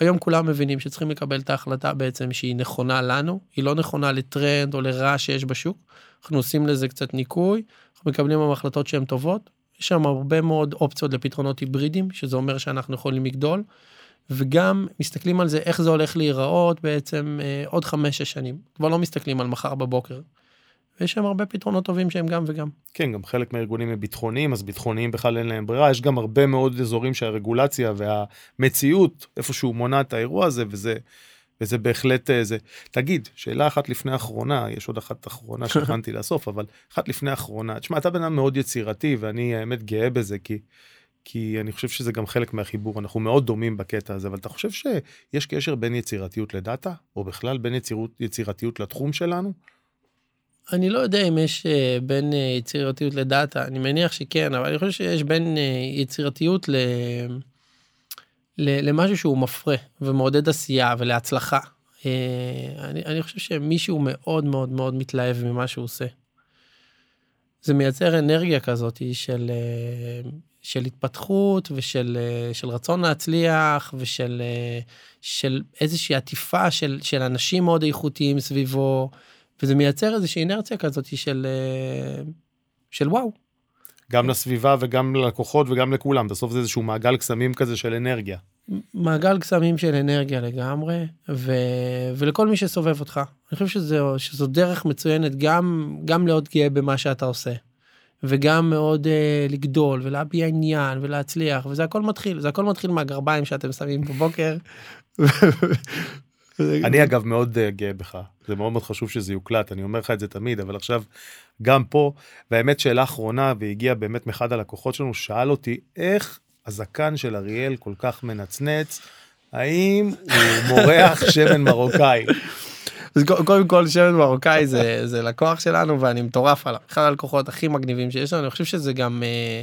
היום כולם מבינים שצריכים לקבל את ההחלטה בעצם שהיא נכונה לנו, היא לא נכונה לטרנד או לרעש שיש בשוק. אנחנו עושים לזה קצת ניקוי, אנחנו מקבלים עם החלטות שהן טובות. יש שם הרבה מאוד אופציות לפתרונות היברידיים, שזה אומר שאנחנו יכולים לגדול. וגם מסתכלים על זה, איך זה הולך להיראות בעצם אה, עוד חמש-שש שנים. כבר לא מסתכלים על מחר בבוקר. ויש שם הרבה פתרונות טובים שהם גם וגם. כן, גם חלק מהארגונים הם ביטחוניים, אז ביטחוניים בכלל אין להם ברירה, יש גם הרבה מאוד אזורים שהרגולציה והמציאות איפשהו מונעת את האירוע הזה, וזה, וזה בהחלט אה, זה. תגיד, שאלה אחת לפני האחרונה, יש עוד אחת אחרונה שהכנתי לסוף, אבל אחת לפני האחרונה, תשמע, אתה בן אדם מאוד יצירתי, ואני האמת גאה בזה, כי כי אני חושב שזה גם חלק מהחיבור, אנחנו מאוד דומים בקטע הזה, אבל אתה חושב שיש קשר בין יצירתיות לדאטה, או בכלל בין יצירות, יצירתיות לתחום שלנו? אני לא יודע אם יש uh, בין uh, יצירתיות לדאטה, אני מניח שכן, אבל אני חושב שיש בין uh, יצירתיות ל... ל... למשהו שהוא מפרה ומעודד עשייה ולהצלחה. אני, אני חושב שמישהו מאוד מאוד מאוד מתלהב ממה שהוא עושה. זה מייצר אנרגיה כזאת של, של התפתחות ושל של רצון להצליח ושל של איזושהי עטיפה של, של אנשים מאוד איכותיים סביבו. וזה מייצר איזושהי אינרציה כזאת של, אה, של וואו. גם לסביבה וגם ללקוחות וגם לכולם, בסוף זה איזשהו מעגל קסמים כזה של אנרגיה. מעגל קסמים של אנרגיה לגמרי, ו... ולכל מי שסובב אותך. אני חושב שזו, שזו דרך מצוינת גם, גם להיות גאה במה שאתה עושה, וגם מאוד uh, לגדול ולהביע עניין ולהצליח, וזה הכל מתחיל, זה הכל מתחיל מהגרביים שאתם שמים בבוקר, אני אגב מאוד uh, גאה בך, זה מאוד מאוד חשוב שזה יוקלט, אני אומר לך את זה תמיד, אבל עכשיו גם פה, והאמת שאלה אחרונה, והגיע באמת מאחד הלקוחות שלנו, שאל אותי איך הזקן של אריאל כל כך מנצנץ, האם הוא מורח שמן מרוקאי? אז קודם כל שמן מרוקאי זה, זה לקוח שלנו ואני מטורף עליו, אחד הלקוחות הכי מגניבים שיש לנו, אני חושב שזה גם, אה,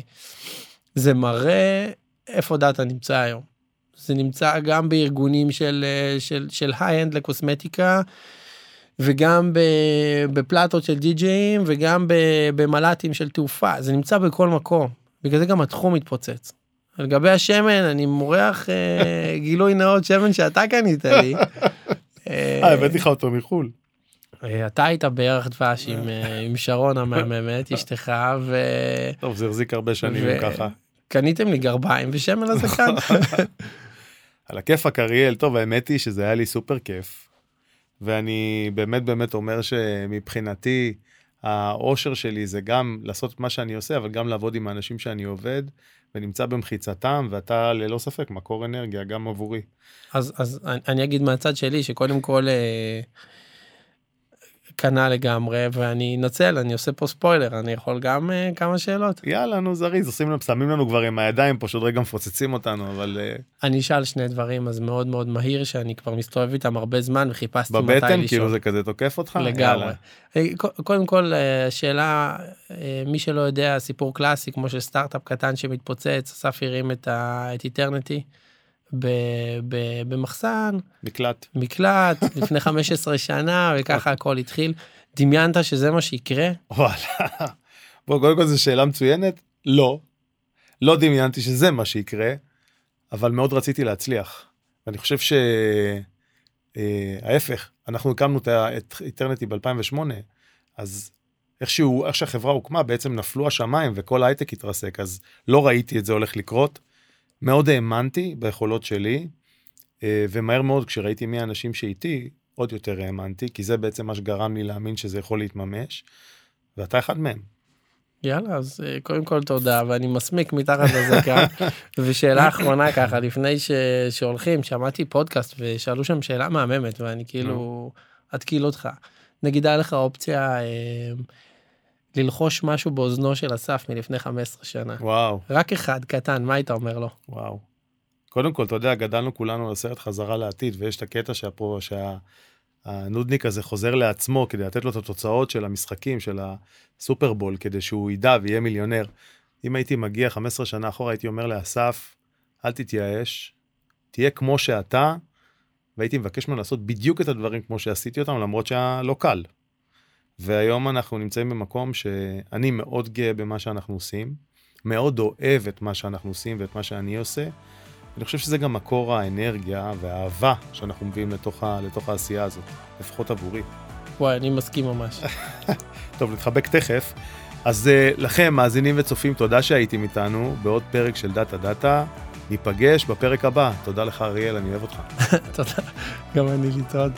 זה מראה איפה דאטה נמצא היום. זה נמצא גם בארגונים של, אה, של, של high-end לקוסמטיקה, וגם בפלטות של די-ג'אים, וגם במל"טים של תעופה, זה נמצא בכל מקום. בגלל זה גם התחום מתפוצץ. לגבי השמן, אני מורח אה, גילוי נאות שמן שאתה קנית לי. אה, הבאתי לך אותו מחו"ל. אה, אתה היית בערך דבש עם, עם שרון המהממת, אשתך, ו... טוב, זה החזיק הרבה שנים. ככה. קניתם לי גרביים ושמן לזקן. על הכיפאק אריאל, טוב האמת היא שזה היה לי סופר כיף. ואני באמת באמת אומר שמבחינתי האושר שלי זה גם לעשות מה שאני עושה, אבל גם לעבוד עם האנשים שאני עובד, ונמצא במחיצתם, ואתה ללא ספק מקור אנרגיה גם עבורי. אז, אז אני אגיד מהצד שלי שקודם כל אה, כנ"ל לגמרי ואני אנצל אני עושה פה ספוילר אני יכול גם uh, כמה שאלות יאללה נו זריז עושים לנו שמים לנו כבר עם הידיים פשוט רגע מפוצצים אותנו אבל uh... אני אשאל שני דברים אז מאוד מאוד מהיר שאני כבר מסתובב איתם הרבה זמן וחיפשתי מתי לשאול. בבטן כאילו זה כזה תוקף אותך לגמרי. אה, קודם כל שאלה מי שלא יודע סיפור קלאסי כמו שסטארט-אפ קטן שמתפוצץ אסף הרים את איטרנטי. במחסן. מקלט. מקלט, לפני 15 שנה, וככה הכל התחיל. דמיינת שזה מה שיקרה? וואלה. בוא, קודם כל זו שאלה מצוינת. לא. לא דמיינתי שזה מה שיקרה, אבל מאוד רציתי להצליח. ואני חושב שההפך, אה, אנחנו הקמנו את איטרנטי ב-2008, אז איכשהו, איך שהחברה הוקמה, בעצם נפלו השמיים וכל ההייטק התרסק, אז לא ראיתי את זה הולך לקרות. מאוד האמנתי ביכולות שלי, אה, ומהר מאוד כשראיתי מי האנשים שאיתי, עוד יותר האמנתי, כי זה בעצם מה שגרם לי להאמין שזה יכול להתממש, ואתה אחד מהם. יאללה, אז אה, קודם כל תודה, ואני מסמיק מתחת לזקה. ושאלה אחרונה ככה, לפני ש... שהולכים, שמעתי פודקאסט ושאלו שם שאלה מהממת, ואני כאילו אתקיל אותך. נגיד היה לך אופציה אה, ללחוש משהו באוזנו של אסף מלפני 15 שנה. וואו. רק אחד, קטן, מה היית אומר לו? וואו. קודם כל, אתה יודע, גדלנו כולנו על סרט חזרה לעתיד, ויש את הקטע שהפרו, שהנודניק הזה חוזר לעצמו כדי לתת לו את התוצאות של המשחקים, של הסופרבול, כדי שהוא ידע ויהיה מיליונר. אם הייתי מגיע 15 שנה אחורה, הייתי אומר לאסף, אל תתייאש, תהיה כמו שאתה, והייתי מבקש ממנו לעשות בדיוק את הדברים כמו שעשיתי אותם, למרות שהיה לא קל. והיום אנחנו נמצאים במקום שאני מאוד גאה במה שאנחנו עושים, מאוד אוהב את מה שאנחנו עושים ואת מה שאני עושה. אני חושב שזה גם מקור האנרגיה והאהבה שאנחנו מביאים לתוך, ה, לתוך העשייה הזאת, לפחות עבורי. וואי, אני מסכים ממש. טוב, נתחבק תכף. אז uh, לכם, מאזינים וצופים, תודה שהייתם איתנו בעוד פרק של דאטה דאטה. ניפגש בפרק הבא. תודה לך, אריאל, אני אוהב אותך. תודה. גם אני להתראות.